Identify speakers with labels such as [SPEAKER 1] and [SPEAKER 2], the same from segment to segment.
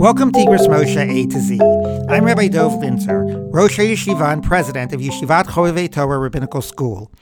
[SPEAKER 1] Welcome to Igros Moshe A to Z. I'm Rabbi Dov Linzer, Rosh Yeshiva and President of Yeshivat Chovevei Torah Rabbinical School.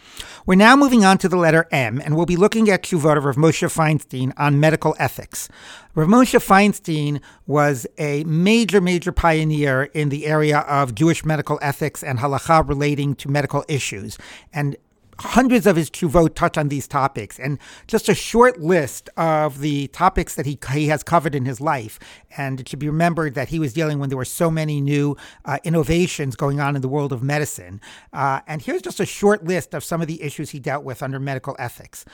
[SPEAKER 1] We're now moving on to the letter M, and we'll be looking at Tshuvot of Rav Moshe Feinstein on medical ethics. Rav Moshe Feinstein was a major, major pioneer in the area of Jewish medical ethics and halacha relating to medical issues. And hundreds of his tshuvot touch on these topics, and just a short list of the topics that he, he has covered in his life. And it should be remembered that he was dealing when there were so many new uh, innovations going on in the world of medicine. Uh, and here's just a short list of some of the issues he dealt with under medical ethics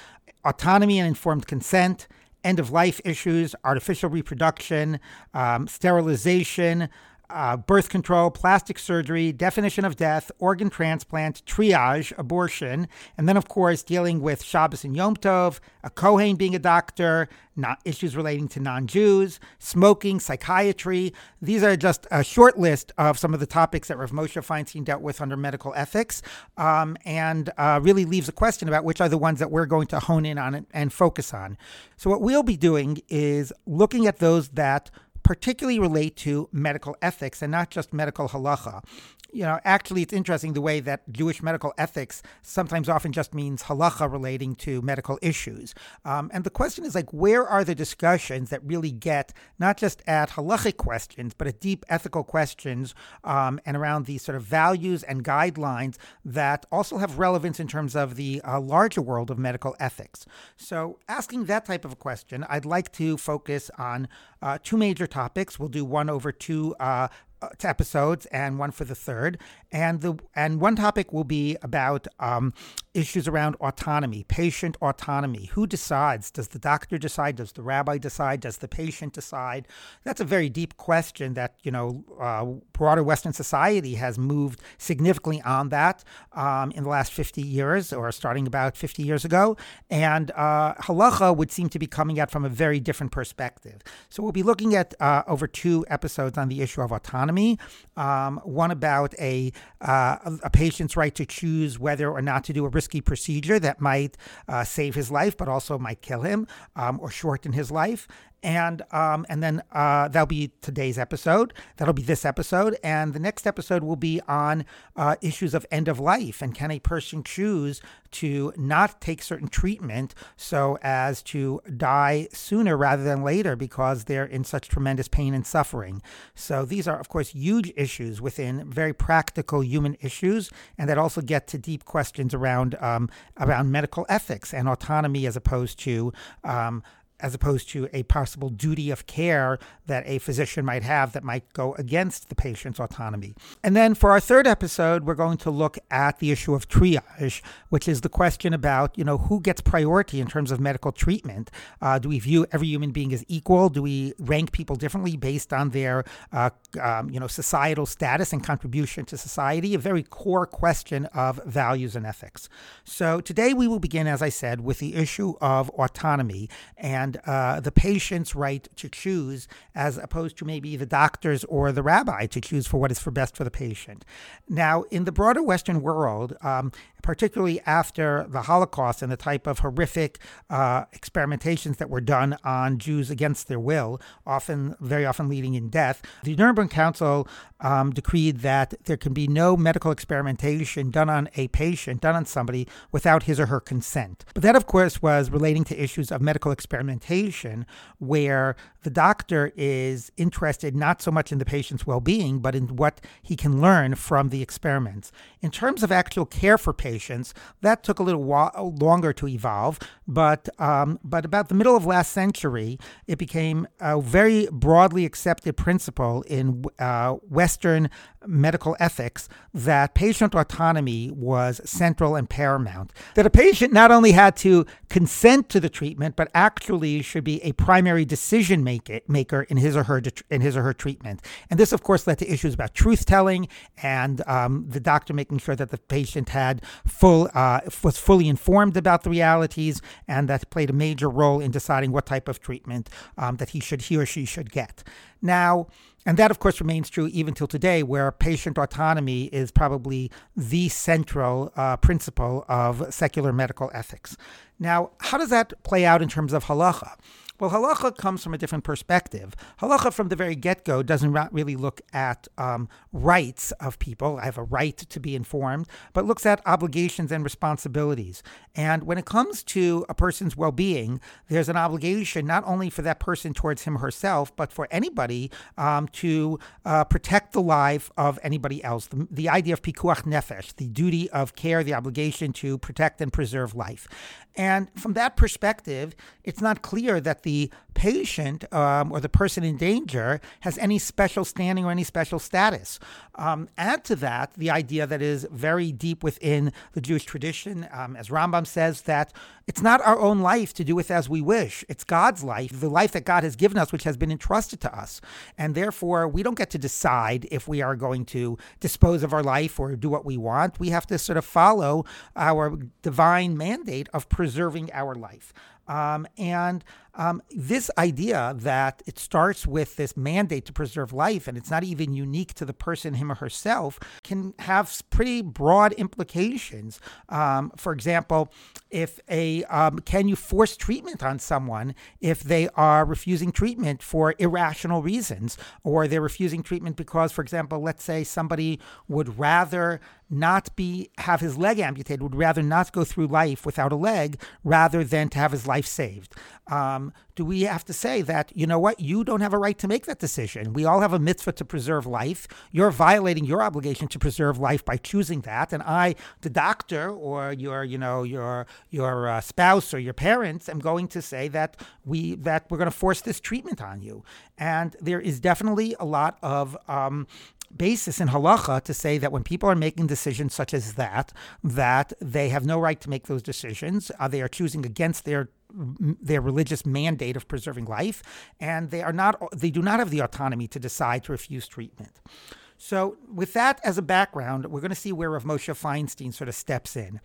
[SPEAKER 1] autonomy and informed consent. End of life issues, artificial reproduction, um, sterilization, uh, birth control, plastic surgery, definition of death, organ transplant, triage, abortion, and then, of course, dealing with Shabbos and Yom Tov, a Kohen being a doctor, not issues relating to non Jews, smoking, psychiatry. These are just a short list of some of the topics that Rav Moshe Feinstein dealt with under medical ethics, um, and uh, really leaves a question about which are the ones that we're going to hone in on and focus on. So, what we'll be doing is looking at those that particularly relate to medical ethics and not just medical halacha you know, actually, it's interesting the way that Jewish medical ethics sometimes often just means halacha relating to medical issues. Um, and the question is like, where are the discussions that really get not just at halachic questions, but at deep ethical questions um, and around these sort of values and guidelines that also have relevance in terms of the uh, larger world of medical ethics? So, asking that type of a question, I'd like to focus on uh, two major topics. We'll do one over two uh, episodes and one for the third. And the and one topic will be about um, issues around autonomy, patient autonomy. Who decides? Does the doctor decide? Does the rabbi decide? Does the patient decide? That's a very deep question that you know uh, broader Western society has moved significantly on that um, in the last 50 years, or starting about 50 years ago. And uh, halacha would seem to be coming at from a very different perspective. So we'll be looking at uh, over two episodes on the issue of autonomy. Um, one about a uh, a patient's right to choose whether or not to do a risky procedure that might uh, save his life, but also might kill him um, or shorten his life and um, and then uh, that'll be today's episode. That'll be this episode, and the next episode will be on uh, issues of end of life and can a person choose to not take certain treatment so as to die sooner rather than later because they're in such tremendous pain and suffering. So these are, of course, huge issues within very practical human issues, and that also get to deep questions around um, around medical ethics and autonomy as opposed to um, as opposed to a possible duty of care that a physician might have that might go against the patient's autonomy. And then for our third episode, we're going to look at the issue of triage, which is the question about, you know, who gets priority in terms of medical treatment. Uh, do we view every human being as equal? Do we rank people differently based on their, uh, um, you know, societal status and contribution to society? A very core question of values and ethics. So today we will begin, as I said, with the issue of autonomy and uh, the patient's right to choose, as opposed to maybe the doctor's or the rabbi to choose for what is for best for the patient. Now, in the broader Western world, um, particularly after the Holocaust and the type of horrific uh, experimentations that were done on Jews against their will, often, very often leading in death, the Nuremberg Council um, decreed that there can be no medical experimentation done on a patient, done on somebody, without his or her consent. But that, of course, was relating to issues of medical experimentation, where the doctor is interested not so much in the patient's well being, but in what he can learn from the experiments. In terms of actual care for patients, that took a little while longer to evolve, but, um, but about the middle of last century, it became a very broadly accepted principle in uh, Western medical ethics that patient autonomy was central and paramount. That a patient not only had to consent to the treatment, but actually should be a primary decision maker in his or her in his or her treatment. And this, of course, led to issues about truth telling and um, the doctor making sure that the patient had full uh, was fully informed about the realities, and that played a major role in deciding what type of treatment um, that he should he or she should get. Now. And that, of course, remains true even till today, where patient autonomy is probably the central uh, principle of secular medical ethics. Now, how does that play out in terms of halacha? Well, halacha comes from a different perspective. Halacha, from the very get go, doesn't really look at um, rights of people. I have a right to be informed, but looks at obligations and responsibilities. And when it comes to a person's well being, there's an obligation not only for that person towards him or herself, but for anybody um, to uh, protect the life of anybody else. The, the idea of pikuach nefesh, the duty of care, the obligation to protect and preserve life. And from that perspective, it's not clear that the patient um, or the person in danger has any special standing or any special status. Um, add to that the idea that is very deep within the Jewish tradition, um, as Rambam says, that it's not our own life to do with as we wish. It's God's life, the life that God has given us, which has been entrusted to us. And therefore, we don't get to decide if we are going to dispose of our life or do what we want. We have to sort of follow our divine mandate of preserving our life. Um, and um, this idea that it starts with this mandate to preserve life and it's not even unique to the person, him or herself, can have pretty broad implications. Um, for example, if a um, can you force treatment on someone if they are refusing treatment for irrational reasons, or they're refusing treatment because, for example, let's say somebody would rather not be have his leg amputated, would rather not go through life without a leg rather than to have his life saved. Um, do we have to say that, you know what, you don't have a right to make that decision? We all have a mitzvah to preserve life. You're violating your obligation to preserve life by choosing that. And I, the doctor, or your, you know, your your uh, spouse or your parents, am going to say that we that we're going to force this treatment on you. And there is definitely a lot of um, basis in halacha to say that when people are making decisions such as that, that they have no right to make those decisions. Uh, they are choosing against their their religious mandate of preserving life, and they are not they do not have the autonomy to decide to refuse treatment. So, with that as a background, we're going to see where Rav Moshe Feinstein sort of steps in.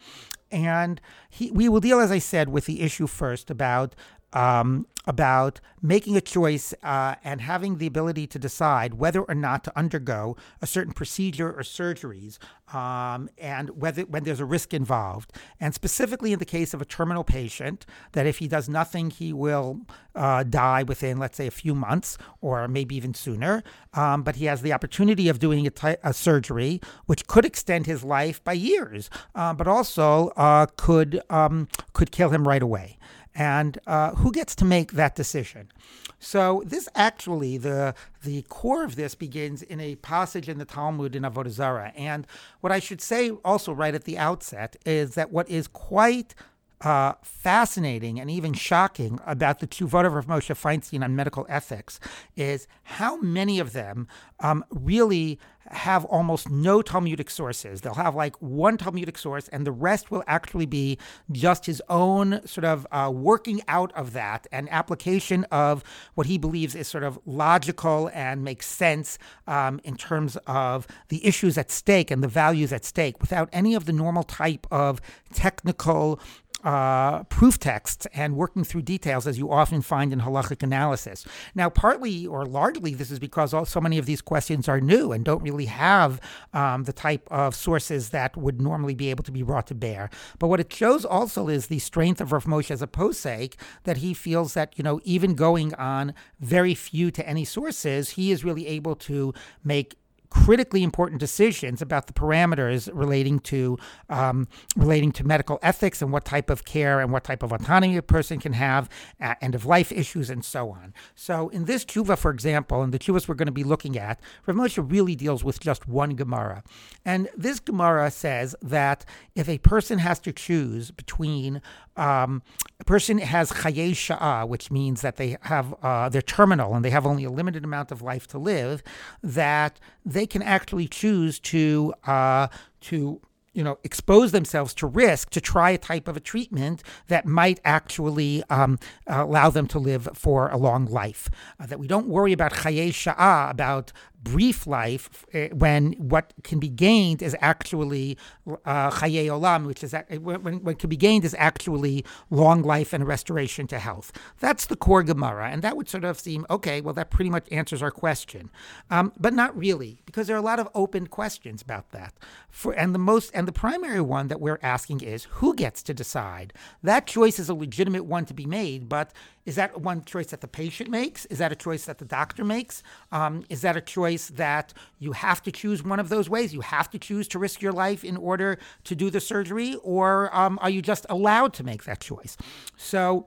[SPEAKER 1] And he, we will deal, as I said, with the issue first about um, about making a choice uh, and having the ability to decide whether or not to undergo a certain procedure or surgeries, um, and whether when there's a risk involved. And specifically in the case of a terminal patient, that if he does nothing, he will uh, die within, let's say, a few months or maybe even sooner. Um, but he has the opportunity of doing a, surgery, which could extend his life by years, uh, but also uh, could um, could kill him right away and uh, who gets to make that decision? So this actually the the core of this begins in a passage in the Talmud in Avodah Zarah. And what I should say also right at the outset is that what is quite uh, fascinating and even shocking about the two Tshuvot of Moshe Feinstein on medical ethics is how many of them um, really have almost no Talmudic sources. They'll have like one Talmudic source, and the rest will actually be just his own sort of uh, working out of that and application of what he believes is sort of logical and makes sense um, in terms of the issues at stake and the values at stake without any of the normal type of technical uh, proof texts and working through details as you often find in halachic analysis. Now, partly or largely, this is because all, so many of these questions are new and don't really have um, the type of sources that would normally be able to be brought to bear. But what it shows also is the strength of Rav Moshe as a posek, that he feels that, you know, even going on very few to any sources, he is really able to make critically important decisions about the parameters relating to um, relating to medical ethics and what type of care and what type of autonomy a person can have, uh, end of life issues, and so on. So, in this tshuva, for example, and the tshuvas we're going to be looking at, Rav Moshe really deals with just one Gemara, and this Gemara says that if a person has to choose between um, a person has chaye sha'ah, which means that they have uh, they're terminal and they have only a limited amount of life to live, that they can actually choose to uh, to you know, expose themselves to risk to try a type of a treatment that might actually um, allow them to live for a long life. Uh, that we don't worry about chaye sha'ah, about brief life, uh, when what can be gained is actually uh, chaye olam, which is when what can be gained is actually long life and restoration to health. That's the core Gemara, and that would sort of seem okay. Well, that pretty much answers our question, um, but not really, because there are a lot of open questions about that. For and the most and the primary one that we're asking is who gets to decide? That choice is a legitimate one to be made, but is that one choice that the patient makes? Is that a choice that the doctor makes? Um, is that a choice that you have to choose one of those ways? You have to choose to risk your life in order to do the surgery, or um, are you just allowed to make that choice? So,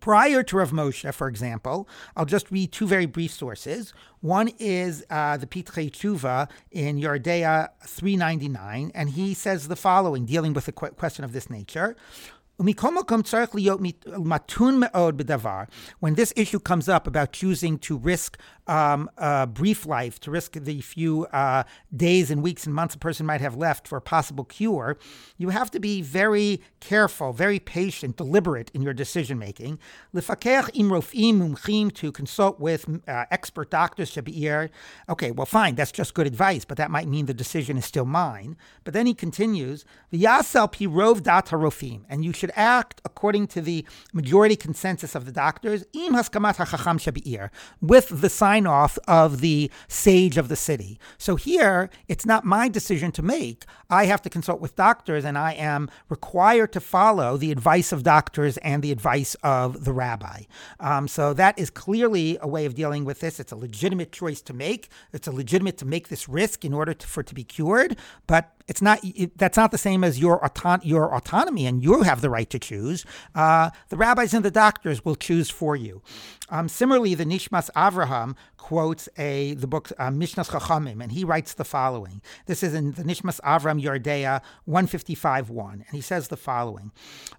[SPEAKER 1] Prior to Rav Moshe, for example, I'll just read two very brief sources. One is uh, the Pitchei Tshuva in Yoreh De'ah 399, and he says the following, dealing with a question of this nature. When this issue comes up about choosing to risk um, a brief life, to risk the few uh, days and weeks and months a person might have left for a possible cure, you have to be very careful, very patient, deliberate in your decision making. To consult with uh, expert doctors, okay, well, fine, that's just good advice, but that might mean the decision is still mine. But then he continues, and you should should act according to the majority consensus of the doctors, with the sign off of the sage of the city. So here, it's not my decision to make. I have to consult with doctors, and I am required to follow the advice of doctors and the advice of the rabbi. Um, so that is clearly a way of dealing with this. It's a legitimate choice to make. It's a legitimate to make this risk in order to, for it to be cured, but it's not. It, that's not the same as your your autonomy, and you have the right to choose. Uh, the rabbis and the doctors will choose for you. Um, similarly, the Nishmas Avraham quotes a the book uh, Mishnas Chachamim, and he writes the following. This is in the Nishmas Avram Yoreh De'ah 155.1, and he says the following: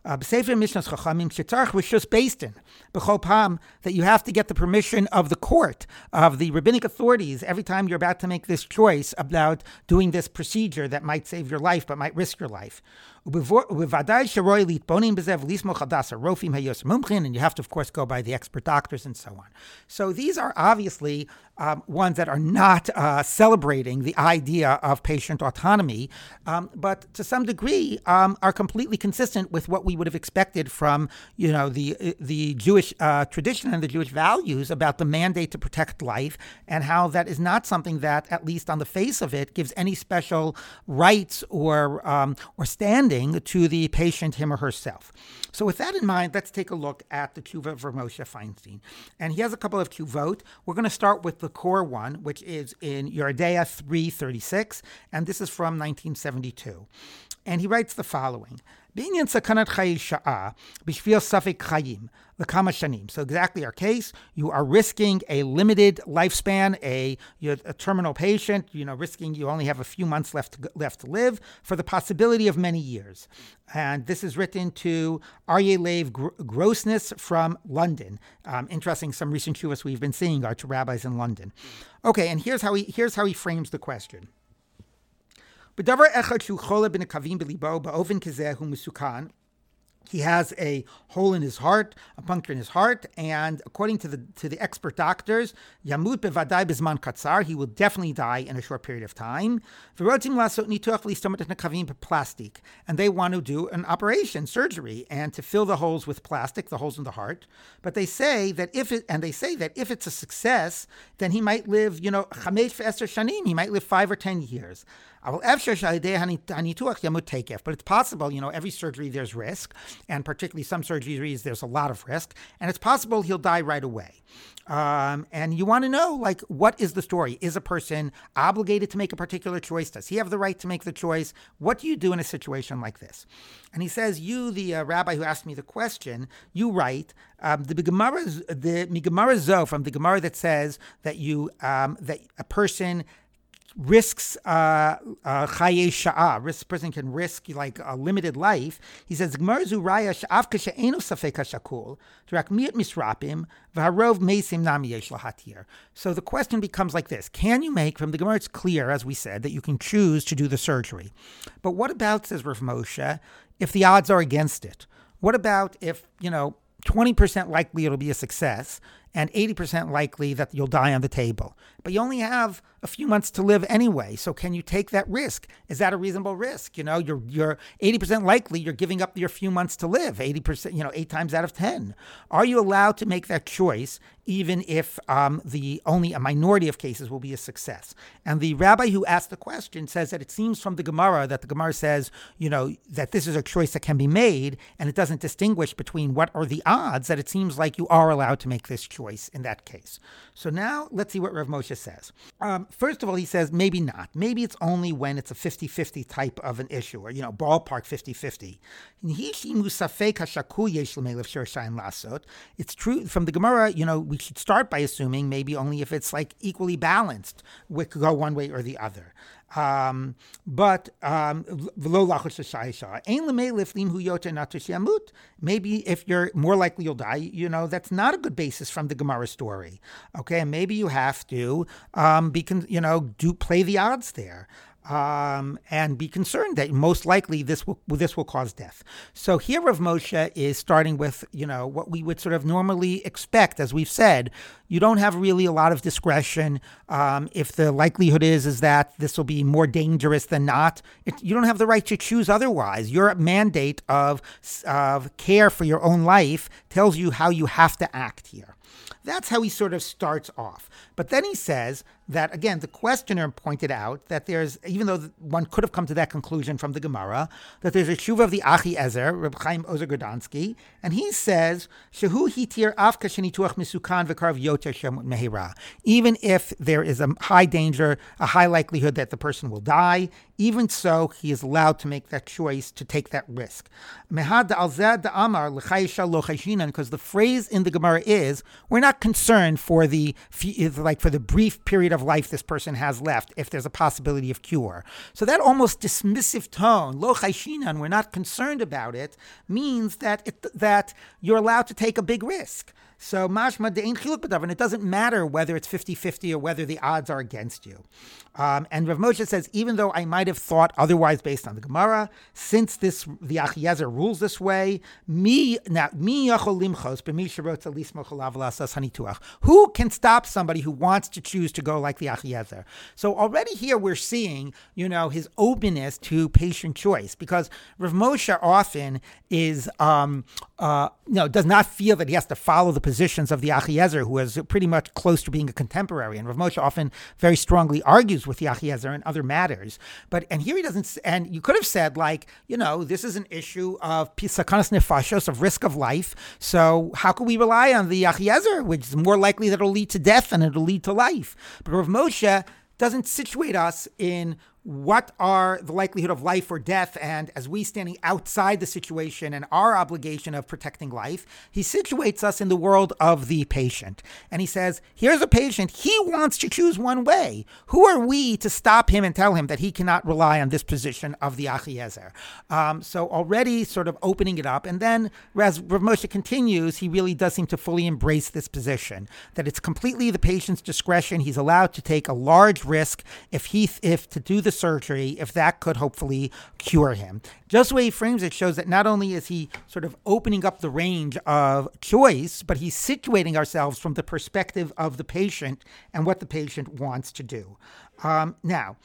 [SPEAKER 1] uh, B'Sefer Mishnas Chachamim shetarch rishus beistin b'chopam that you have to get the permission of the court of the rabbinic authorities every time you're about to make this choice about doing this procedure that might save your life but might risk your life. And you have to, of course, go by the expert doctors and so on. So these are obviously likely um, ones that are not uh, celebrating the idea of patient autonomy, um, but to some degree um, are completely consistent with what we would have expected from, you know, the the Jewish uh, tradition and the Jewish values about the mandate to protect life, and how that is not something that, at least on the face of it, gives any special rights or um, or standing to the patient, him or herself. So, with that in mind, let's take a look at the tshuva of Moshe Feinstein, and he has a couple of tshuvot. We're going to start with the the core one, which is in Yoreh 336, and this is from 1972. And he writes the following בעניין סכנת חיי שעה, בשביל ספק חיים, לכמה שנים. So exactly our case, you are risking a limited lifespan, a, you're a terminal patient, you know, risking you only have a few months left to, left to live for the possibility of many years. And this is written to Arye Lev Grossnass from London. Um, interesting, some recent shuvas we've been seeing are to rabbis in London. Okay, and here's how he here's how he frames the question. B'davar echad shu chole bin kavim b'libo ba'oven kizeh hu musukan. He has a hole in his heart, a puncture in his heart, and according to the to the expert doctors, yamut bevadai bizman katzar, he will definitely die in a short period of time. And they want to do an operation, surgery, and to fill the holes with plastic, the holes in the heart. But they say that if it and they say that if it's a success, then he might live, you know, chamesh for shanim, he might live five or ten years. But it's possible, you know, every surgery there's risk, and particularly some surgeries there's a lot of risk, and it's possible he'll die right away. Um, and you want to know, like, what is the story? Is a person obligated to make a particular choice? Does he have the right to make the choice? What do you do in a situation like this? And he says, you, the uh, rabbi who asked me the question, you write um, the Gemara, the Gemara Zo from the Gemara that says that you um, that a person risks uh, uh, chaye sha'ah, risk person can risk like a limited life. He says, misrapim, v'harov lahatir. So the question becomes like this. Can you make, from the Gemara it's clear, as we said, that you can choose to do the surgery. But what about, says Rav Moshe, if the odds are against it? What about if, you know, 20% likely it'll be a success and 80% likely that you'll die on the table. But you only have a few months to live anyway. So can you take that risk? Is that a reasonable risk? You know, you're you're 80% likely you're giving up your few months to live, 80%, you know, 8 times out of 10. Are you allowed to make that choice even if um, the only a minority of cases will be a success. And the rabbi who asked the question says that it seems from the Gemara that the Gemara says, you know, that this is a choice that can be made, and it doesn't distinguish between what are the odds. That it seems like you are allowed to make this choice in that case. So now let's see what Rav Moshe says. Um, first of all, he says maybe not. Maybe it's only when it's a 50-50 type of an issue, or you know, ballpark 50-50. It's true from the Gemara, you know, we should start by assuming maybe only if it's like equally balanced, we could go one way or the other. Um, but um, maybe if you're more likely you'll die, you know that's not a good basis from the Gemara story. Okay, and maybe you have to um, be, con- you know, do play the odds there um, and be concerned that most likely this will this will cause death. So here Rav Moshe is starting with you know what we would sort of normally expect, as we've said. You don't have really a lot of discretion um, if the likelihood is is that this will be more dangerous than not. It, you don't have the right to choose otherwise. Your mandate of of care for your own life tells you how you have to act here. That's how he sort of starts off. But then he says that, again, the questioner pointed out that there's, even though one could have come to that conclusion from the Gemara, that there's a shuva of the Achi Ezer, Reb Chaim Ozer Grodzinski, and he says, Shehu hitir misukan mehira. Even if there is a high danger, a high likelihood that the person will die, even so, he is allowed to make that choice to take that risk. Because the phrase in the Gemara is, we're not concerned for the like for the brief period of life this person has left, if there's a possibility of cure. So that almost dismissive tone, lo chayshinan, we're not concerned about it, means that it, that you're allowed to take a big risk. So mashma de'in chiluk and it doesn't matter whether it's 50-50 or whether the odds are against you. Um, and Rav Moshe says, even though I might have thought otherwise based on the Gemara, since this the Achiezer rules this way, me now me yachol limchos tuach. Who can stop somebody who wants to choose to go like the Achiezer? So already here we're seeing, you know, his openness to patient choice because Rav Moshe often is, um, uh, you know, does not feel that he has to follow the positions of the Achiezer, who is pretty much close to being a contemporary. And Rav Moshe often very strongly argues with the Achiezer and other matters. But and here he doesn't. And you could have said like, you know, this is an issue of sakanas nefashos of risk of life. So how can we rely on the Achiezer, which is more likely that it'll lead to death than it'll lead to life? But Rav Moshe doesn't situate us in what are the likelihood of life or death, and as we standing outside the situation and our obligation of protecting life, he situates us in the world of the patient. And he says, Here's a patient, he wants to choose one way. Who are we to stop him and tell him that he cannot rely on this position of the Achiezer? Um, so already sort of opening it up. And then as Rav Moshe continues, he really does seem to fully embrace this position, that it's completely the patient's discretion. He's allowed to take a large risk if he if to do the surgery if that could hopefully cure him. Just the way he frames it shows that not only is he sort of opening up the range of choice, but he's situating ourselves from the perspective of the patient and what the patient wants to do. Um, now,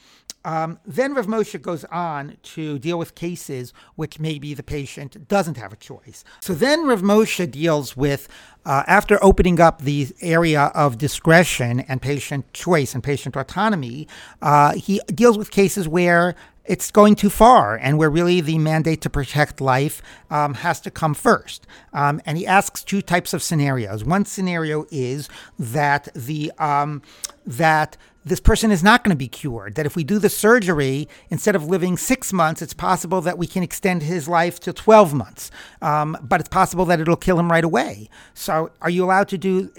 [SPEAKER 1] um, then Rav Moshe goes on to deal with cases which maybe the patient doesn't have a choice. So then Rav Moshe deals with, uh, after opening up the area of discretion and patient choice and patient autonomy, uh, he deals with cases where it's going too far and where really the mandate to protect life um, has to come first. Um, and he asks two types of scenarios. One scenario is that the um, that this person is not going to be cured. That if we do the surgery, instead of living six months, it's possible that we can extend his life to 12 months. Um, but it's possible that it'll kill him right away. So, are you allowed to do,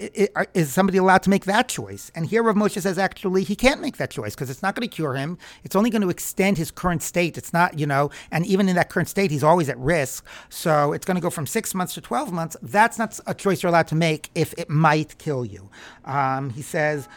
[SPEAKER 1] is somebody allowed to make that choice? And here Rav Moshe says actually he can't make that choice because it's not going to cure him. It's only going to extend his current state. It's not, you know, and even in that current state, he's always at risk. So, it's going to go from six months to 12 months. That's not a choice you're allowed to make if it might kill you. Um, he says,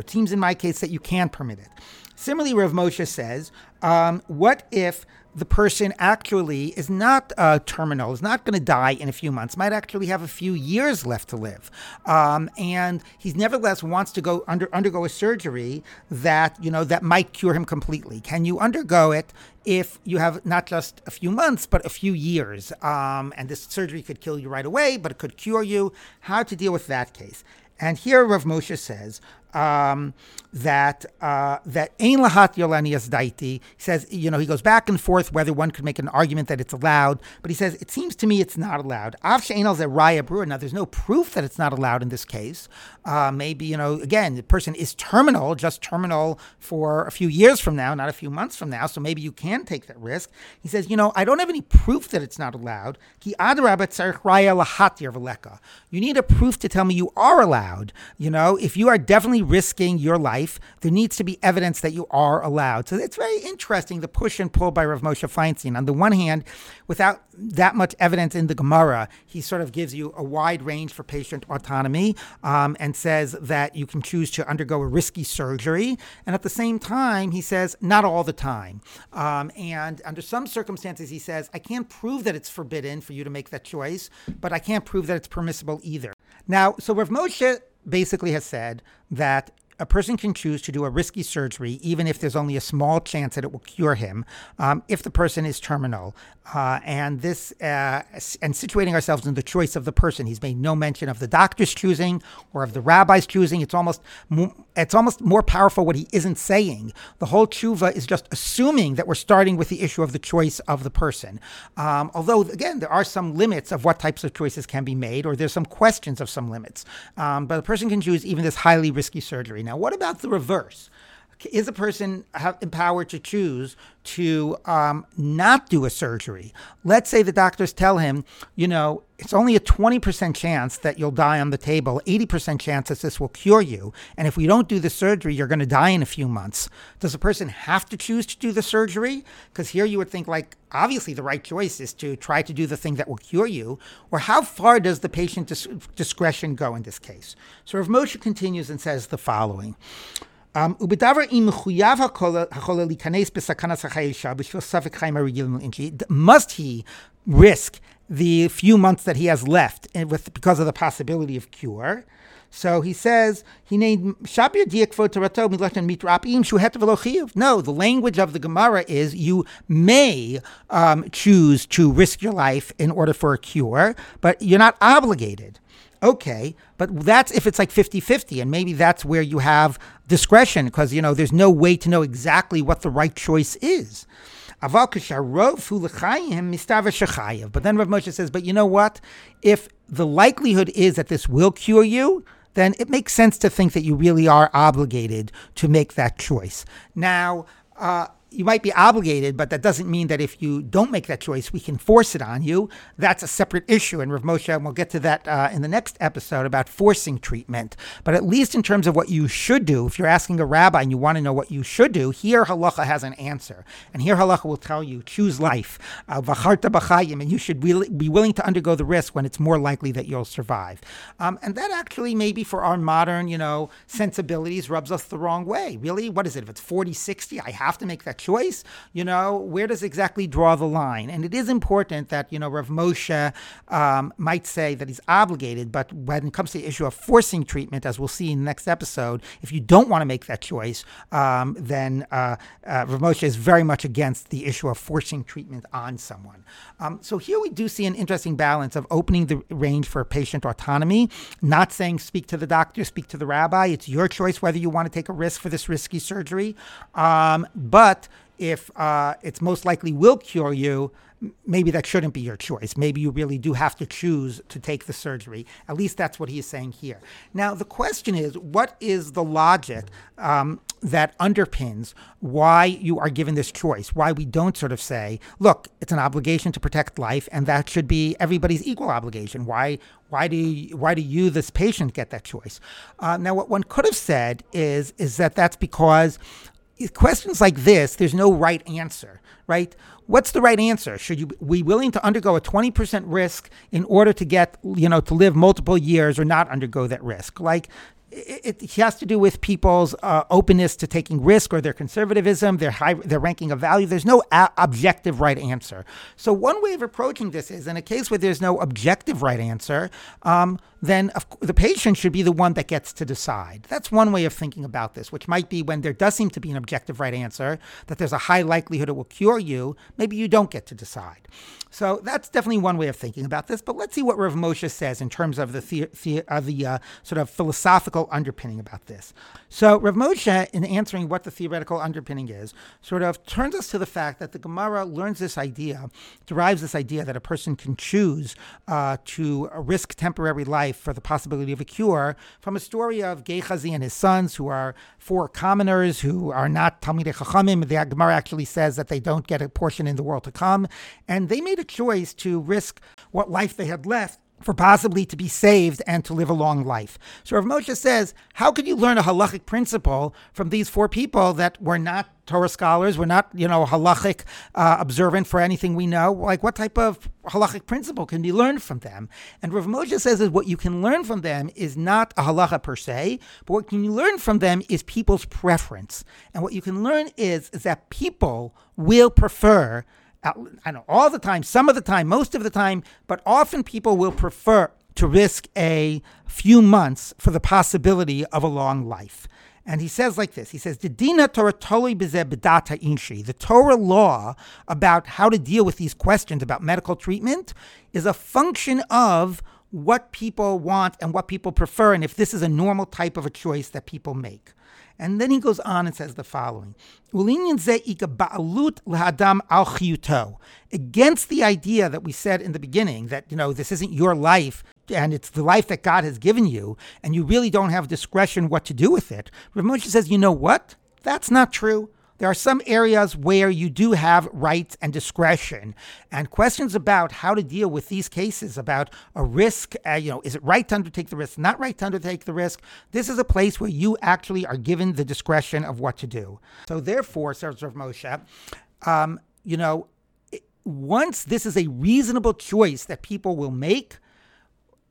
[SPEAKER 1] it seems in my case that you can permit it. Similarly, Rav Moshe says, um, what if the person actually is not uh, terminal, is not going to die in a few months, might actually have a few years left to live. Um, and he nevertheless wants to go under, undergo a surgery that, you know, that might cure him completely. Can you undergo it if you have not just a few months, but a few years? Um, and this surgery could kill you right away, but it could cure you. How to deal with that case? And here Rav Moshe says, um, that uh, that ein lahat yolanias daiti. Says, you know, he goes back and forth whether one could make an argument that it's allowed, but he says it seems to me it's not allowed. Av she'enal raya brewer. Now, there's no proof that it's not allowed in this case. Uh, maybe you know, again, the person is terminal, just terminal for a few years from now, not a few months from now. So maybe you can take that risk. He says, you know, I don't have any proof that it's not allowed. Ki raya lahat You need a proof to tell me you are allowed. You know, if you are definitely risking your life, there needs to be evidence that you are allowed. So it's very interesting the push and pull by Rav Moshe Feinstein. On the one hand, without that much evidence in the Gemara, he sort of gives you a wide range for patient autonomy um, and says that you can choose to undergo a risky surgery. And at the same time, he says not all the time. Um, and under some circumstances, he says, I can't prove that it's forbidden for you to make that choice, but I can't prove that it's permissible either. Now, so Rav Moshe basically has said that a person can choose to do a risky surgery, even if there's only a small chance that it will cure him, um, if the person is terminal. Uh, and this, uh, and situating ourselves in the choice of the person. He's made no mention of the doctor's choosing or of the rabbi's choosing. It's almost, it's almost more powerful what he isn't saying. The whole tshuva is just assuming that we're starting with the issue of the choice of the person. Um, although, again, there are some limits of what types of choices can be made, or there's some questions of some limits. Um, but a person can choose even this highly risky surgery. Now, what about the reverse? Is a person empowered to choose to um, not do a surgery? Let's say the doctors tell him, you know, it's only a 20% chance that you'll die on the table, 80% chance that this will cure you. And if we don't do the surgery, you're going to die in a few months. Does a person have to choose to do the surgery? Because here you would think, like, obviously the right choice is to try to do the thing that will cure you. Or how far does the patient dis- discretion go in this case? So Rav Moshe continues and says the following. Um, must he risk the few months that he has left with because of the possibility of cure? So he says he named. No, the language of the Gemara is you may um, choose to risk your life in order for a cure, but you're not obligated. Okay, but that's if it's like 50 50, and maybe that's where you have discretion because, you know, there's no way to know exactly what the right choice is. But then Rav Moshe says, but you know what? If the likelihood is that this will cure you, then it makes sense to think that you really are obligated to make that choice. Now, uh, you might be obligated, but that doesn't mean that if you don't make that choice, we can force it on you. That's a separate issue. And Rav Moshe, and we'll get to that uh, in the next episode about forcing treatment. But at least in terms of what you should do, if you're asking a rabbi and you want to know what you should do, here halacha has an answer. And here halacha will tell you choose life, uh, b'chayim, and you should be, be willing to undergo the risk when it's more likely that you'll survive. Um, and that actually, maybe for our modern, you know, sensibilities, rubs us the wrong way. Really, what is it? If it's 40, 60, I have to make that choice, you know, where does exactly draw the line? And it is important that, you know, Rav Moshe um, might say that he's obligated, but when it comes to the issue of forcing treatment, as we'll see in the next episode, if you don't want to make that choice, um, then uh, uh, Rav Moshe is very much against the issue of forcing treatment on someone. Um, so here we do see an interesting balance of opening the range for patient autonomy, not saying speak to the doctor, speak to the rabbi. It's your choice whether you want to take a risk for this risky surgery. Um, but if uh, it's most likely will cure you, maybe that shouldn't be your choice. Maybe you really do have to choose to take the surgery. At least that's what he is saying here. Now, the question is what is the logic um, that underpins why you are given this choice? Why we don't sort of say, look, it's an obligation to protect life, and that should be everybody's equal obligation. Why? Why do you, why do you, this patient, get that choice? Uh, now, what one could have said is is that that's because questions like this, there's no right answer, right? What's the right answer? Should you be willing to undergo a 20% risk in order to get, you know, to live multiple years or not undergo that risk? Like, it, has to do with people's uh, openness to taking risk or their conservatism, their high, their ranking of value. There's no a- objective right answer. So one way of approaching this is in a case where there's no objective right answer, um, then the patient should be the one that gets to decide. That's one way of thinking about this, which might be when there does seem to be an objective right answer, that there's a high likelihood it will cure you, maybe you don't get to decide. So that's definitely one way of thinking about this. But let's see what Rav Moshe says in terms of the, the, the, uh, the uh, sort of philosophical underpinning about this. So Rav Moshe, in answering what the theoretical underpinning is, sort of turns us to the fact that the Gemara learns this idea, derives this idea that a person can choose uh, to risk temporary life for the possibility of a cure from a story of Gehazi and his sons, who are four commoners who are not Talmidei Chachamim. The Gemara actually says that they don't get a portion in the world to come, and they made a choice to risk what life they had left for possibly to be saved and to live a long life. So Rav Moshe says, how could you learn a halachic principle from these four people that were not Torah scholars, were not, you know, halachic uh, observant for anything we know? Like, what type of halachic principle can be learned from them? And Rav Moshe says that what you can learn from them is not a halacha per se, but what can you learn from them is people's preference. And what you can learn is, is that people will prefer I know all the time, some of the time, most of the time, but often people will prefer to risk a few months for the possibility of a long life. And he says like this: He says, "The dina Torah toli inshi." The Torah law about how to deal with these questions about medical treatment is a function of what people want and what people prefer, and if this is a normal type of a choice that people make. And then he goes on and says the following Against the idea that we said in the beginning that, you know, this isn't your life and it's the life that God has given you, and you really don't have discretion what to do with it. Rav Moshe says, you know what? That's not true. There are some areas where you do have rights and discretion, and questions about how to deal with these cases about a risk. Uh, you know, is it right to undertake the risk? Not right to undertake the risk. This is a place where you actually are given the discretion of what to do. So, therefore, Rav Moshe, um, you know, once this is a reasonable choice that people will make,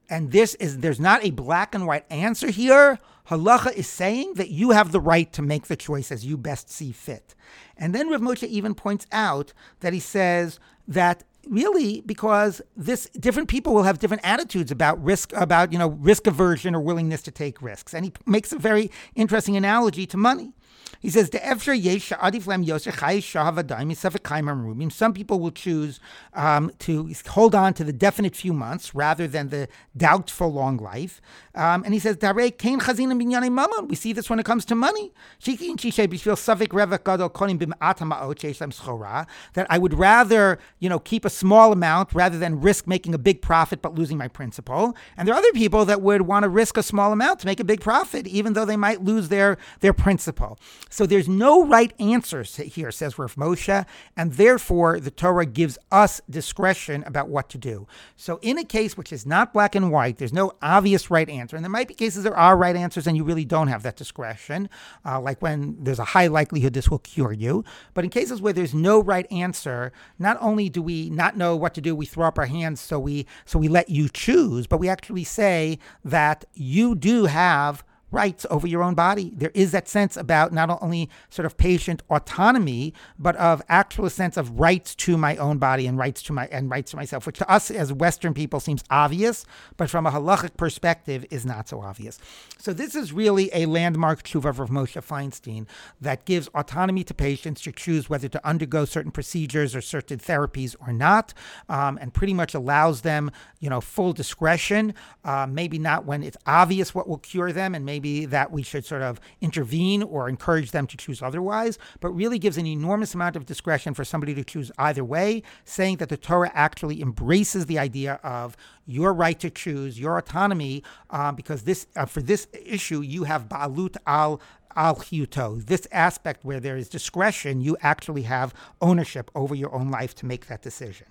[SPEAKER 1] and this is there's not a black and white answer here. Halacha is saying that you have the right to make the choice as you best see fit. And then Rav Moshe even points out that he says that really because this different people will have different attitudes about risk about you know risk aversion or willingness to take risks and he makes a very interesting analogy to money he says, Some people will choose um, to hold on to the definite few months rather than the doubtful long life. Um, and he says, We see this when it comes to money. That I would rather, you know, keep a small amount rather than risk making a big profit but losing my principal. And there are other people that would want to risk a small amount to make a big profit, even though they might lose their, their principal. So there's no right answer here, says Rav Moshe, and therefore the Torah gives us discretion about what to do. So in a case which is not black and white, there's no obvious right answer, and there might be cases there are right answers and you really don't have that discretion, uh, like when there's a high likelihood this will cure you. But in cases where there's no right answer, not only do we not know what to do, we throw up our hands so we so we let you choose, but we actually say that you do have rights over your own body. There is that sense about not only sort of patient autonomy, but of actual sense of rights to my own body and rights to my and rights to myself, which to us as Western people seems obvious, but from a halachic perspective is not so obvious. So this is really a landmark tshuva of Moshe Feinstein that gives autonomy to patients to choose whether to undergo certain procedures or certain therapies or not, um, and pretty much allows them, you know, full discretion. Uh, maybe not when it's obvious what will cure them, and maybe maybe that we should sort of intervene or encourage them to choose otherwise, but really gives an enormous amount of discretion for somebody to choose either way, saying that the Torah actually embraces the idea of your right to choose, your autonomy, uh, because this uh, for this issue you have ba'alut al al chiyuto. This aspect where there is discretion, you actually have ownership over your own life to make that decision.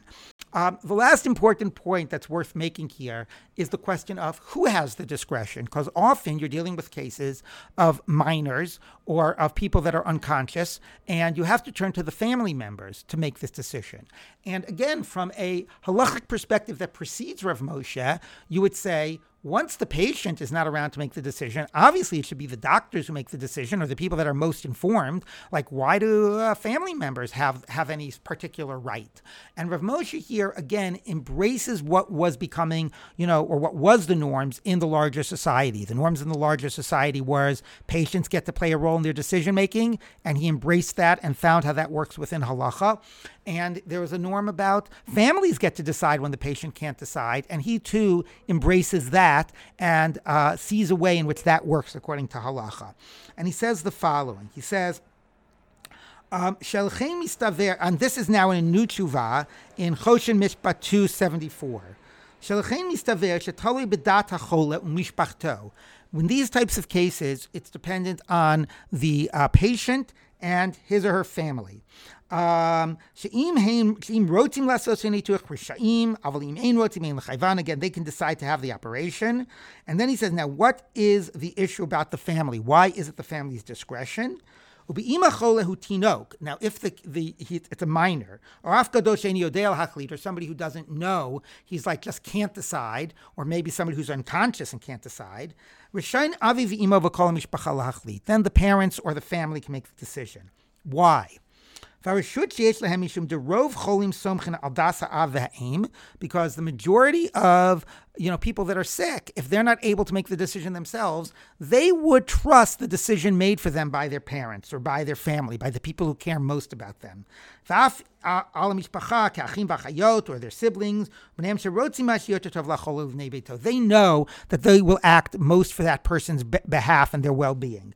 [SPEAKER 1] Um, the last important point that's worth making here is the question of who has the discretion, because often you're dealing with cases of minors or of people that are unconscious, and you have to turn to the family members to make this decision. And again, from a halachic perspective that precedes Rav Moshe, you would say, once the patient is not around to make the decision, obviously it should be the doctors who make the decision or the people that are most informed. Like, why do uh, family members have, have any particular right? And Rav Moshe here, again, embraces what was becoming, you know, or what was the norms in the larger society. The norms in the larger society was patients get to play a role in their decision making, and he embraced that and found how that works within halacha. And there was a norm about families get to decide when the patient can't decide. And he too embraces that and uh, sees a way in which that works according to halacha. And he says the following He says, um, and this is now in a new tshuva in Choshen Mishpat 274. When these types of cases, it's dependent on the uh, patient and his or her family. Um, again, they can decide to have the operation. And then he says, now what is the issue about the family? Why is it the family's discretion? Now, if the, the he, it's a minor, or or somebody who doesn't know, he's like just can't decide, or maybe somebody who's unconscious and can't decide, then the parents or the family can make the decision. Why? Because the majority of you know people that are sick, if they're not able to make the decision themselves, they would trust the decision made for them by their parents or by their family, by the people who care most about them. Or their siblings, they know that they will act most for that person's behalf and their well-being.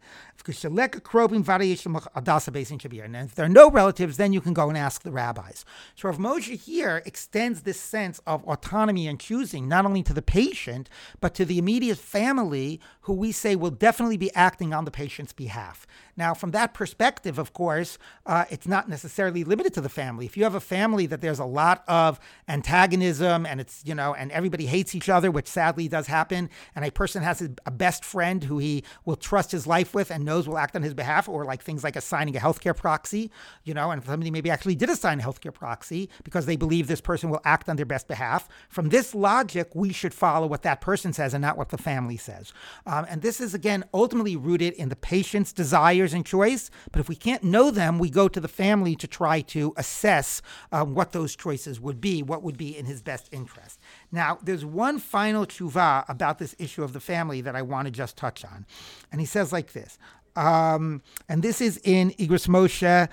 [SPEAKER 1] And if there are no relatives, then you can go and ask the rabbis. So Rav Moshe here extends this sense of autonomy and choosing, not only to the patient, but to the immediate family who we say will definitely be acting on the patient's behalf. Now, from that perspective, of course, uh, it's not necessarily limited to the family. If you have a family that there's a lot of antagonism and it's, you know, and everybody hates each other, which sadly does happen, and a person has a best friend who he will trust his life with and knows will act on his behalf, or like things like assigning a healthcare proxy, you know, and somebody maybe actually did assign a healthcare proxy because they believe this person will act on their best behalf. From this logic, we should follow what that person says and not what the family says. Um, and this is, again, ultimately rooted in the patient's desires and choice. But if we can't know them, we go to the family to try to assess um, what those choices would be, what would be in his best interest. Now, there's one final tshuva about this issue of the family that I want to just touch on. And he says like this, um, and this is in Igros Moshe,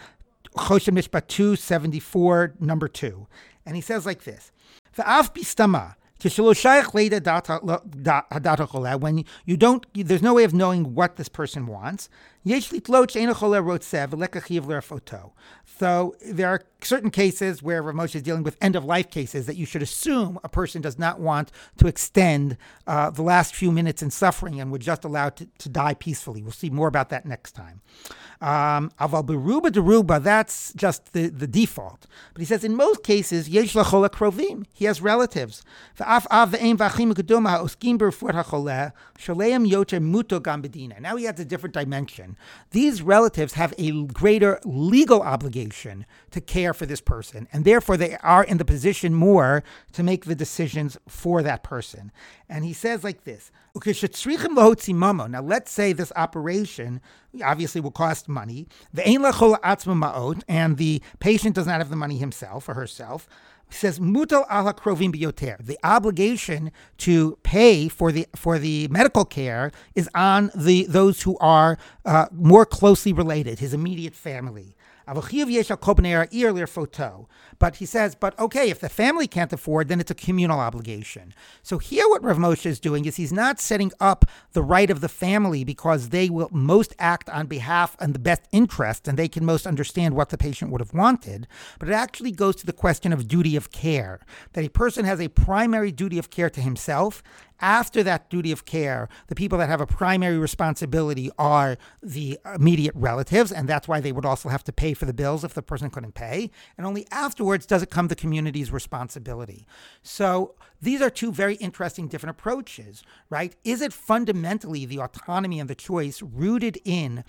[SPEAKER 1] Choshen Mishpat 274, number 2. And he says like this, V'af bistama, when you don't, there's no way of knowing what this person wants. So there are certain cases where Rav Moshe is dealing with end of life cases that you should assume a person does not want to extend uh, the last few minutes in suffering and would just allow to, to die peacefully. We'll see more about that next time. Um, aval beruba deruba, that's just the, the default. But he says in most cases, yesh krovim, he has relatives. Now he adds a different dimension. These relatives have a greater legal obligation to care for this person, and therefore they are in the position more to make the decisions for that person. And he says like this. Now, let's say this operation obviously will cost money. And the patient does not have the money himself or herself. Says mutal ala krovim biyoter. The obligation to pay for the for the medical care is on the those who are uh, more closely related, his immediate family. But he says, but okay, if the family can't afford, then it's a communal obligation. So here, what Rav Moshe is doing is he's not setting up the right of the family because they will most act on behalf and the best interest, and they can most understand what the patient would have wanted. But it actually goes to the question of duty of care that a person has a primary duty of care to himself after that duty of care, the people that have a primary responsibility are the immediate relatives, and that's why they would also have to pay for the bills if the person couldn't pay. And only afterwards does it come the community's responsibility. So these are two very interesting different approaches, right? Is it fundamentally the autonomy and the choice rooted in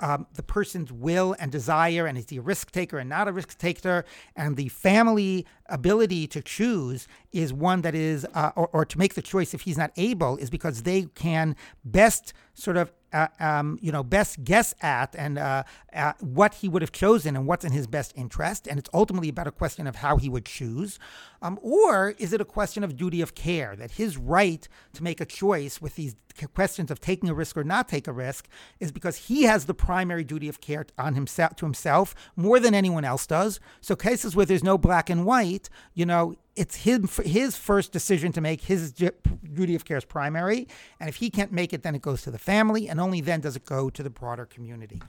[SPEAKER 1] um, the person's will and desire, and is he a risk taker and not a risk taker, and the family ability to choose is one that is, uh, or, or to make the choice if he's not able is because they can best sort of uh, um, you know, best guess at and uh, uh, what he would have chosen and what's in his best interest. And it's ultimately about a question of how he would choose. Um, or is it a question of duty of care, that his right to make a choice with these questions of taking a risk or not take a risk is because he has the primary duty of care on himself to himself more than anyone else does. So cases where there's no black and white, you know, it's his, his first decision to make. His duty of care is primary. And if he can't make it, then it goes to the family. And only then does it go to the broader community.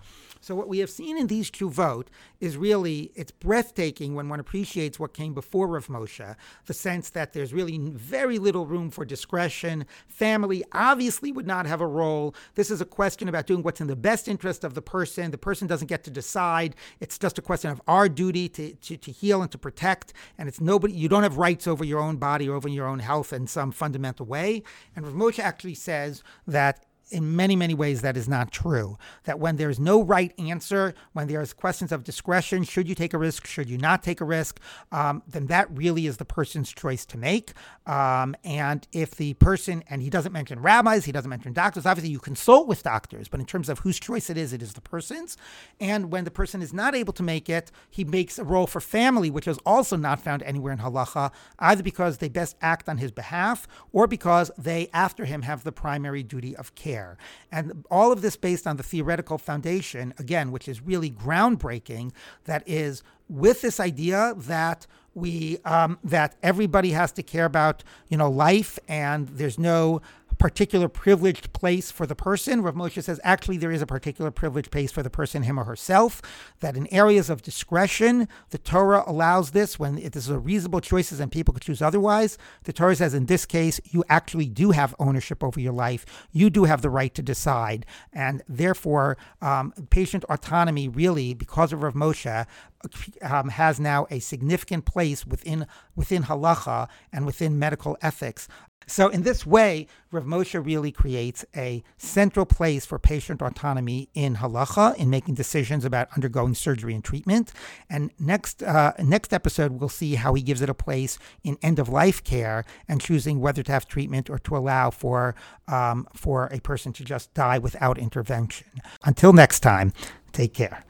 [SPEAKER 1] So what we have seen in these tshuvot is really, it's breathtaking when one appreciates what came before Rav Moshe, the sense that there's really very little room for discretion. Family obviously would not have a role. This is a question about doing what's in the best interest of the person. The person doesn't get to decide. It's just a question of our duty to, to, to heal and to protect. And it's nobody, you don't have rights over your own body or over your own health in some fundamental way. And Rav Moshe actually says that in many, many ways, that is not true. That when there's no right answer, when there's questions of discretion, should you take a risk, should you not take a risk, um, then that really is the person's choice to make. Um, and if the person, and he doesn't mention rabbis, he doesn't mention doctors, obviously you consult with doctors, but in terms of whose choice it is, it is the person's. And when the person is not able to make it, he makes a role for family, which is also not found anywhere in halacha, either because they best act on his behalf or because they, after him, have the primary duty of care there. And all of this based on the theoretical foundation, again, which is really groundbreaking, that is with this idea that we um, that everybody has to care about you know life and there's no particular privileged place for the person. Rav Moshe says actually there is a particular privileged place for the person, him or herself, that in areas of discretion, the Torah allows this when it is a reasonable choices and people could choose otherwise. The Torah says in this case, you actually do have ownership over your life. You do have the right to decide. And therefore, um, patient autonomy really, because of Rav Moshe, um, has now a significant place within within halacha and within medical ethics. So, in this way, Rav Moshe really creates a central place for patient autonomy in halacha in making decisions about undergoing surgery and treatment. And next uh, next episode, we'll see how he gives it a place in end of life care and choosing whether to have treatment or to allow for um, for a person to just die without intervention. Until next time, take care.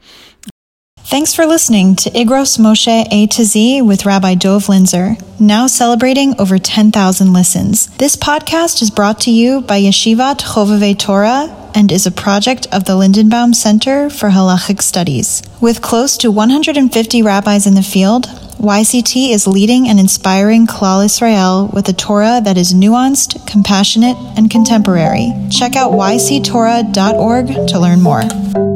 [SPEAKER 2] Thanks for listening to Igros Moshe A to Z with Rabbi Dov Linzer, now celebrating over 10,000 listens. This podcast is brought to you by Yeshivat Chovevei Torah and is a project of the Lindenbaum Center for Halachic Studies. With close to 150 rabbis in the field, YCT is leading and inspiring Klal Israel with a Torah that is nuanced, compassionate, and contemporary. Check out yctorah.org to learn more.